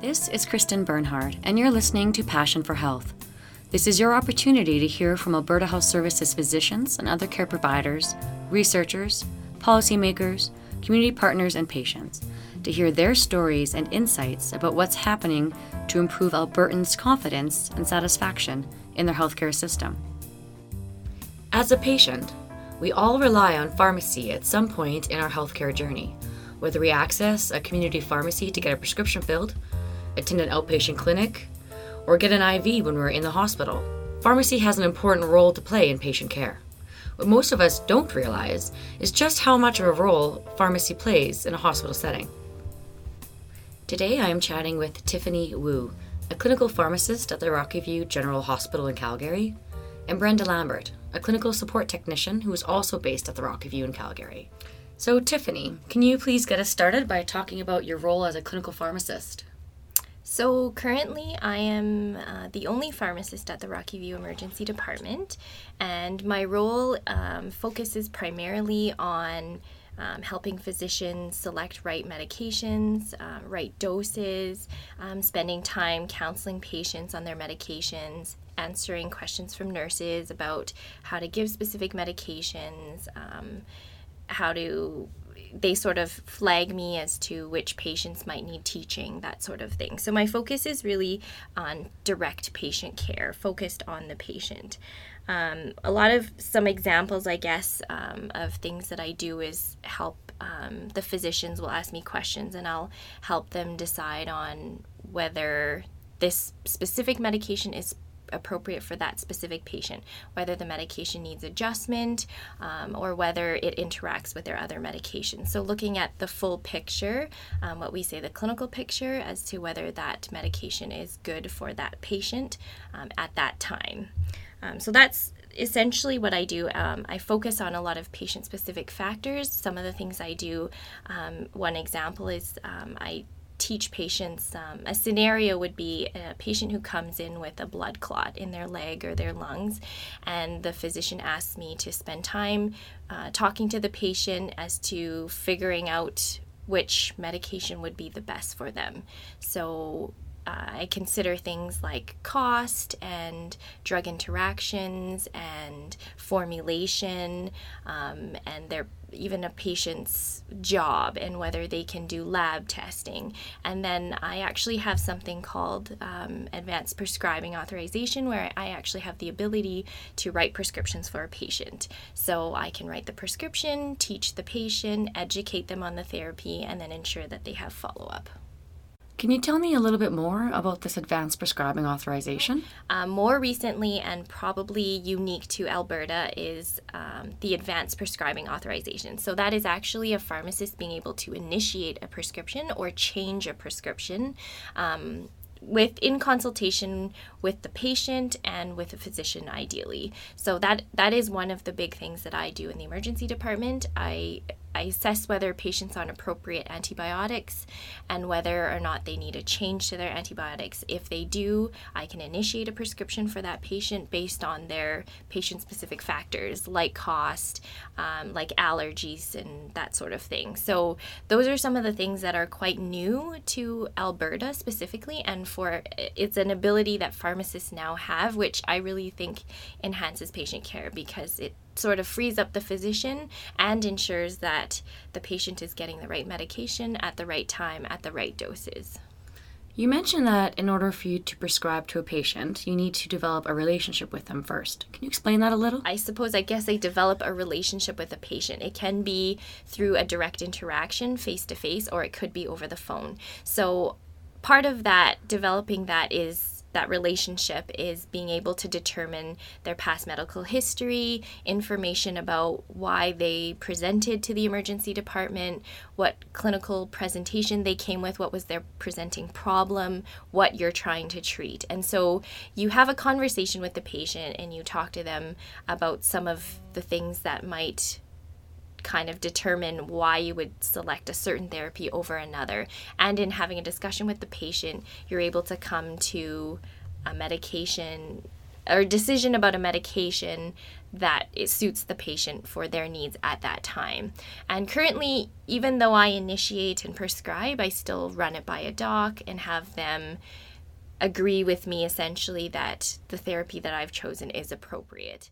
This is Kristen Bernhard, and you're listening to Passion for Health. This is your opportunity to hear from Alberta Health Services physicians and other care providers, researchers, policymakers, community partners, and patients to hear their stories and insights about what's happening to improve Albertans' confidence and satisfaction in their healthcare system. As a patient, we all rely on pharmacy at some point in our healthcare journey, whether we access a community pharmacy to get a prescription filled, attend an outpatient clinic, or get an IV when we're in the hospital. Pharmacy has an important role to play in patient care. What most of us don't realize is just how much of a role pharmacy plays in a hospital setting. Today I am chatting with Tiffany Wu, a clinical pharmacist at the Rocky View General Hospital in Calgary, and Brenda Lambert, a clinical support technician who is also based at the Rocky View in Calgary. So, Tiffany, can you please get us started by talking about your role as a clinical pharmacist? So, currently, I am uh, the only pharmacist at the Rocky View Emergency Department, and my role um, focuses primarily on um, helping physicians select right medications, uh, right doses, um, spending time counseling patients on their medications, answering questions from nurses about how to give specific medications, um, how to they sort of flag me as to which patients might need teaching, that sort of thing. So my focus is really on direct patient care, focused on the patient. Um, a lot of some examples, I guess, um, of things that I do is help um, the physicians will ask me questions and I'll help them decide on whether this specific medication is appropriate for that specific patient, whether the medication needs adjustment um, or whether it interacts with their other medications. So, looking at the full picture, um, what we say the clinical picture, as to whether that medication is good for that patient um, at that time. Um, so, that's essentially what I do. Um, I focus on a lot of patient specific factors. Some of the things I do, um, one example is I teach patients um, a scenario would be a patient who comes in with a blood clot in their leg or their lungs and the physician asks me to spend time uh, talking to the patient as to figuring out which medication would be the best for them. So I consider things like cost and drug interactions and formulation um, and their even a patient's job and whether they can do lab testing. And then I actually have something called um, advanced prescribing authorization where I actually have the ability to write prescriptions for a patient. So I can write the prescription, teach the patient, educate them on the therapy, and then ensure that they have follow up. Can you tell me a little bit more about this advanced prescribing authorization? Um, more recently, and probably unique to Alberta, is um, the advanced prescribing authorization. So, that is actually a pharmacist being able to initiate a prescription or change a prescription. Um, with in consultation with the patient and with a physician ideally so that that is one of the big things that i do in the emergency department i I assess whether patients on appropriate antibiotics and whether or not they need a change to their antibiotics. If they do, I can initiate a prescription for that patient based on their patient specific factors like cost, um, like allergies, and that sort of thing. So, those are some of the things that are quite new to Alberta specifically, and for it's an ability that pharmacists now have, which I really think enhances patient care because it sort of frees up the physician and ensures that the patient is getting the right medication at the right time at the right doses. You mentioned that in order for you to prescribe to a patient, you need to develop a relationship with them first. Can you explain that a little? I suppose, I guess, I develop a relationship with a patient. It can be through a direct interaction, face to face, or it could be over the phone. So, part of that, developing that, is that relationship is being able to determine their past medical history, information about why they presented to the emergency department, what clinical presentation they came with, what was their presenting problem, what you're trying to treat. And so you have a conversation with the patient and you talk to them about some of the things that might kind of determine why you would select a certain therapy over another. And in having a discussion with the patient, you're able to come to a medication or decision about a medication that it suits the patient for their needs at that time. And currently, even though I initiate and prescribe, I still run it by a doc and have them agree with me essentially that the therapy that I've chosen is appropriate.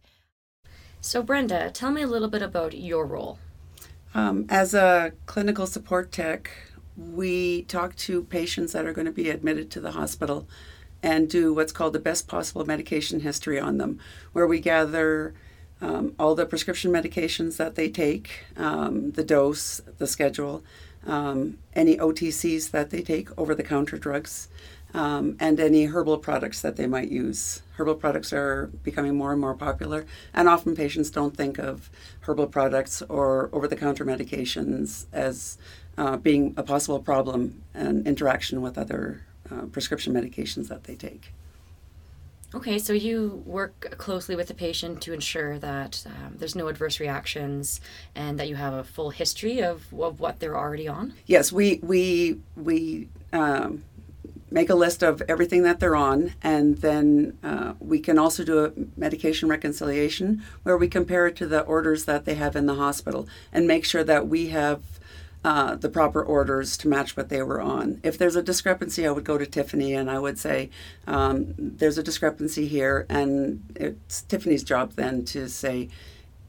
So, Brenda, tell me a little bit about your role. Um, as a clinical support tech, we talk to patients that are going to be admitted to the hospital and do what's called the best possible medication history on them, where we gather um, all the prescription medications that they take, um, the dose, the schedule, um, any OTCs that they take, over the counter drugs, um, and any herbal products that they might use. Herbal products are becoming more and more popular, and often patients don't think of herbal products or over the counter medications as uh, being a possible problem and interaction with other uh, prescription medications that they take. Okay, so you work closely with the patient to ensure that um, there's no adverse reactions and that you have a full history of, of what they're already on. Yes, we we we um, make a list of everything that they're on, and then uh, we can also do a medication reconciliation where we compare it to the orders that they have in the hospital and make sure that we have uh, the proper orders to match what they were on. If there's a discrepancy, I would go to Tiffany and I would say, um, there's a discrepancy here, and it's Tiffany's job then to say,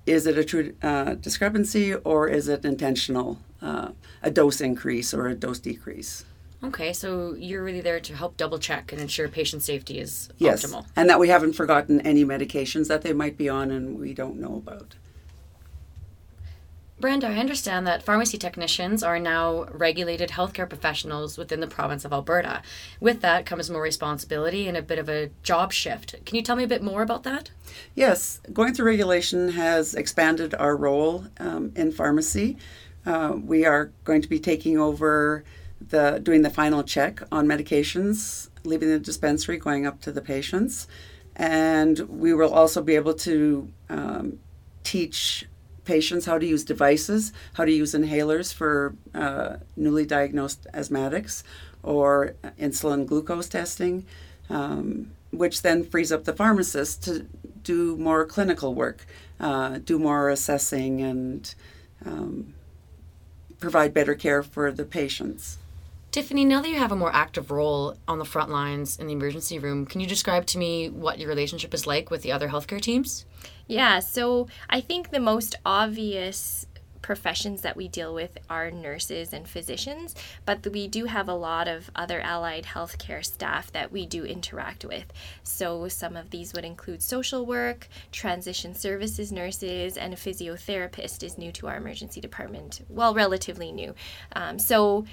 is it a true uh, discrepancy or is it intentional, uh, a dose increase or a dose decrease? Okay, so you're really there to help double check and ensure patient safety is yes, optimal. and that we haven't forgotten any medications that they might be on and we don't know about. Brenda, I understand that pharmacy technicians are now regulated healthcare professionals within the province of Alberta. With that comes more responsibility and a bit of a job shift. Can you tell me a bit more about that? Yes, going through regulation has expanded our role um, in pharmacy. Uh, we are going to be taking over the doing the final check on medications, leaving the dispensary, going up to the patients, and we will also be able to um, teach patients how to use devices, how to use inhalers for uh, newly diagnosed asthmatics or insulin glucose testing, um, which then frees up the pharmacist to do more clinical work, uh, do more assessing, and um, provide better care for the patients. Tiffany, now that you have a more active role on the front lines in the emergency room, can you describe to me what your relationship is like with the other healthcare teams? Yeah, so I think the most obvious professions that we deal with are nurses and physicians, but we do have a lot of other allied healthcare staff that we do interact with. So some of these would include social work, transition services nurses, and a physiotherapist is new to our emergency department. Well, relatively new. Um, so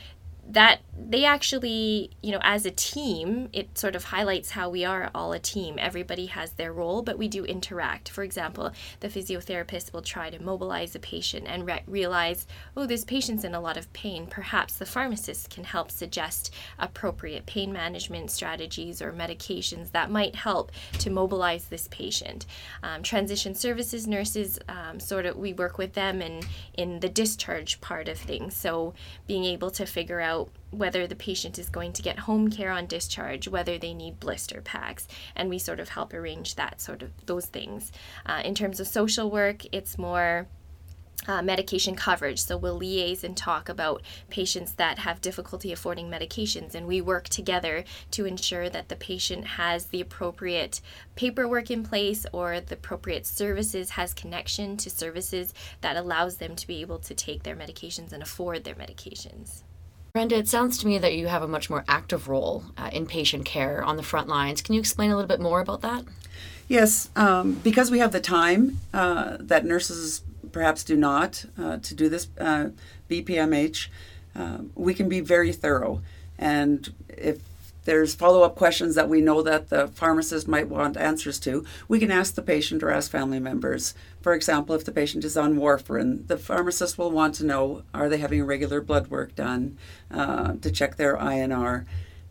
that they actually, you know, as a team, it sort of highlights how we are all a team. Everybody has their role, but we do interact. For example, the physiotherapist will try to mobilize a patient and re- realize, oh, this patient's in a lot of pain. Perhaps the pharmacist can help suggest appropriate pain management strategies or medications that might help to mobilize this patient. Um, transition services nurses, um, sort of, we work with them in, in the discharge part of things. So being able to figure out out whether the patient is going to get home care on discharge, whether they need blister packs, and we sort of help arrange that sort of those things. Uh, in terms of social work, it's more uh, medication coverage. So we'll liaise and talk about patients that have difficulty affording medications, and we work together to ensure that the patient has the appropriate paperwork in place or the appropriate services, has connection to services that allows them to be able to take their medications and afford their medications. Brenda, it sounds to me that you have a much more active role uh, in patient care on the front lines. Can you explain a little bit more about that? Yes, um, because we have the time uh, that nurses perhaps do not uh, to do this uh, BPMH, uh, we can be very thorough. And if there's follow up questions that we know that the pharmacist might want answers to, we can ask the patient or ask family members. For example, if the patient is on warfarin, the pharmacist will want to know are they having regular blood work done uh, to check their INR.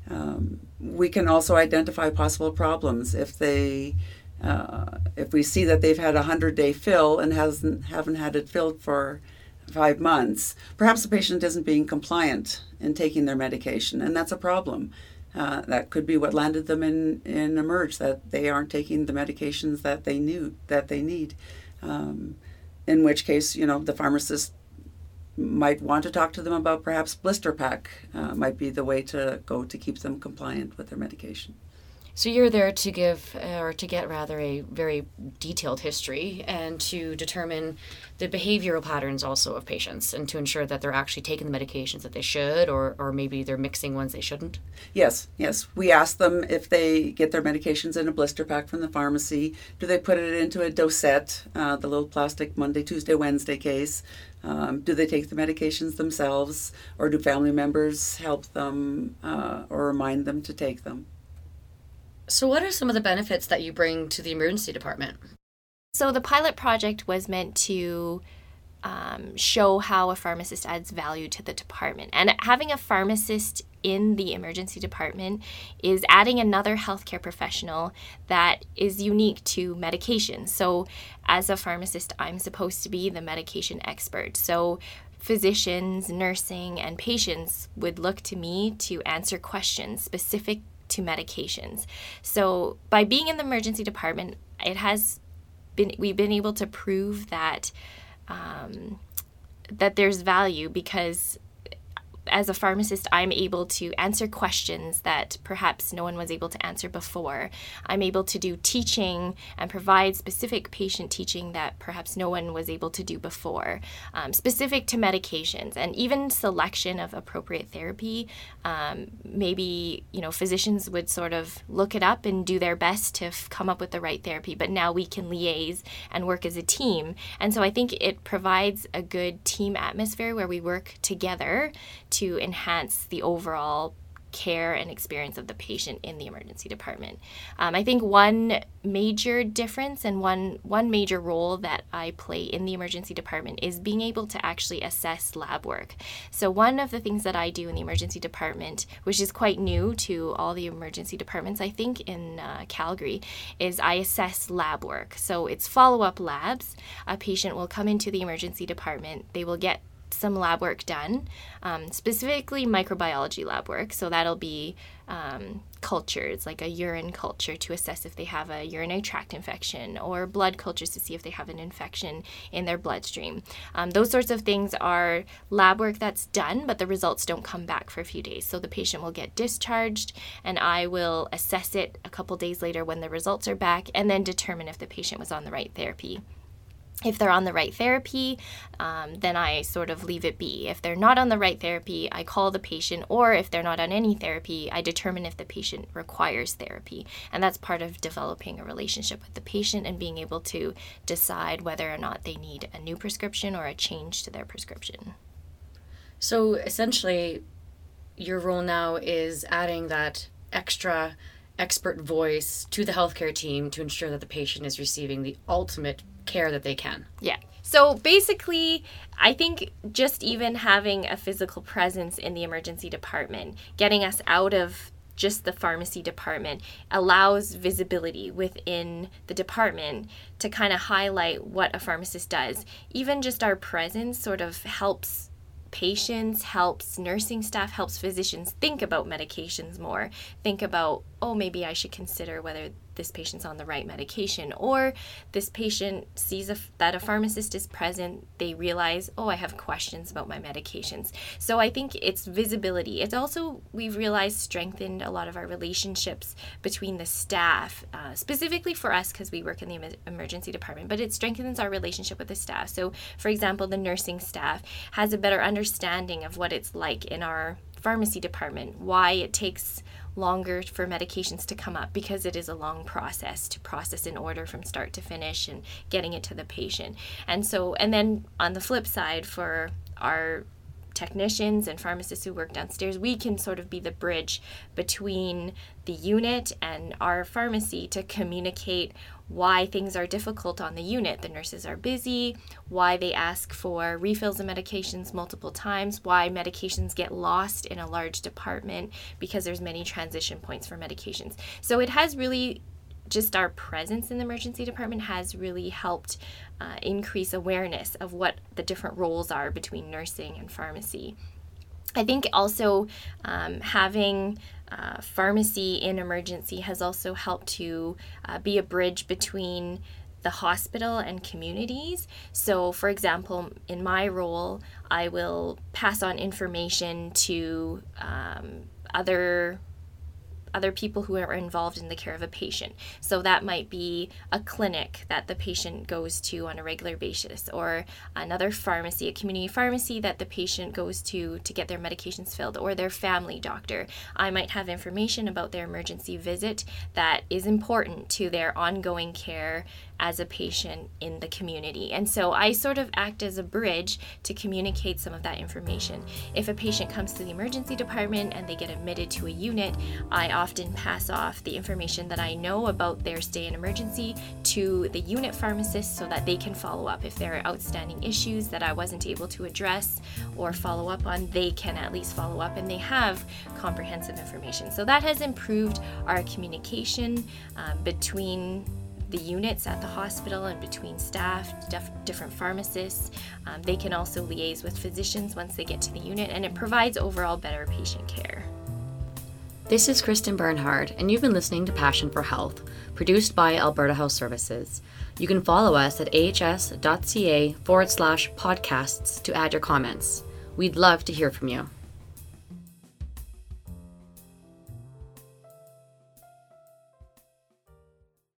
Um, we can also identify possible problems if they. Uh, if we see that they've had a hundred day fill and hasn't haven't had it filled for five months, perhaps the patient isn't being compliant in taking their medication, and that's a problem. Uh, that could be what landed them in, in emerge that they aren't taking the medications that they knew that they need. Um, in which case, you know, the pharmacist might want to talk to them about perhaps blister pack uh, might be the way to go to keep them compliant with their medication. So you're there to give, uh, or to get rather, a very detailed history and to determine the behavioral patterns also of patients and to ensure that they're actually taking the medications that they should or, or maybe they're mixing ones they shouldn't? Yes, yes. We ask them if they get their medications in a blister pack from the pharmacy. Do they put it into a dosette, uh, the little plastic Monday, Tuesday, Wednesday case? Um, do they take the medications themselves or do family members help them uh, or remind them to take them? So, what are some of the benefits that you bring to the emergency department? So, the pilot project was meant to um, show how a pharmacist adds value to the department. And having a pharmacist in the emergency department is adding another healthcare professional that is unique to medication. So, as a pharmacist, I'm supposed to be the medication expert. So, physicians, nursing, and patients would look to me to answer questions specific to medications. So by being in the emergency department, it has been we've been able to prove that um, that there's value because as a pharmacist, I'm able to answer questions that perhaps no one was able to answer before. I'm able to do teaching and provide specific patient teaching that perhaps no one was able to do before, um, specific to medications and even selection of appropriate therapy. Um, maybe you know physicians would sort of look it up and do their best to f- come up with the right therapy, but now we can liaise and work as a team. And so I think it provides a good team atmosphere where we work together to enhance the overall care and experience of the patient in the emergency department. Um, I think one major difference and one one major role that I play in the emergency department is being able to actually assess lab work. So one of the things that I do in the emergency department, which is quite new to all the emergency departments, I think in uh, Calgary, is I assess lab work. So it's follow up labs. A patient will come into the emergency department. They will get some lab work done, um, specifically microbiology lab work. So that'll be um, cultures, like a urine culture to assess if they have a urinary tract infection, or blood cultures to see if they have an infection in their bloodstream. Um, those sorts of things are lab work that's done, but the results don't come back for a few days. So the patient will get discharged, and I will assess it a couple days later when the results are back, and then determine if the patient was on the right therapy if they're on the right therapy, um, then I sort of leave it be. If they're not on the right therapy, I call the patient, or if they're not on any therapy, I determine if the patient requires therapy. And that's part of developing a relationship with the patient and being able to decide whether or not they need a new prescription or a change to their prescription. So essentially, your role now is adding that extra expert voice to the healthcare team to ensure that the patient is receiving the ultimate care that they can. Yeah. So basically, I think just even having a physical presence in the emergency department, getting us out of just the pharmacy department allows visibility within the department to kind of highlight what a pharmacist does. Even just our presence sort of helps patients, helps nursing staff, helps physicians think about medications more. Think about, oh, maybe I should consider whether this patient's on the right medication or this patient sees a, that a pharmacist is present they realize oh i have questions about my medications. So i think it's visibility. It's also we've realized strengthened a lot of our relationships between the staff uh, specifically for us because we work in the emergency department but it strengthens our relationship with the staff. So for example the nursing staff has a better understanding of what it's like in our pharmacy department why it takes longer for medications to come up because it is a long process to process an order from start to finish and getting it to the patient. And so, and then on the flip side, for our technicians and pharmacists who work downstairs, we can sort of be the bridge between the unit and our pharmacy to communicate why things are difficult on the unit. The nurses are busy, why they ask for refills of medications multiple times, why medications get lost in a large department because there's many transition points for medications. So it has really just our presence in the emergency department has really helped uh, increase awareness of what the different roles are between nursing and pharmacy. I think also um, having uh, pharmacy in emergency has also helped to uh, be a bridge between the hospital and communities. So, for example, in my role, I will pass on information to um, other other people who are involved in the care of a patient. So that might be a clinic that the patient goes to on a regular basis, or another pharmacy, a community pharmacy that the patient goes to to get their medications filled, or their family doctor. I might have information about their emergency visit that is important to their ongoing care as a patient in the community. And so I sort of act as a bridge to communicate some of that information. If a patient comes to the emergency department and they get admitted to a unit, I often pass off the information that I know about their stay in emergency to the unit pharmacist so that they can follow up. If there are outstanding issues that I wasn't able to address or follow up on, they can at least follow up and they have comprehensive information. So that has improved our communication um, between the units at the hospital and between staff, def- different pharmacists. Um, they can also liaise with physicians once they get to the unit, and it provides overall better patient care. This is Kristen Bernhard, and you've been listening to Passion for Health, produced by Alberta Health Services. You can follow us at ahs.ca forward slash podcasts to add your comments. We'd love to hear from you.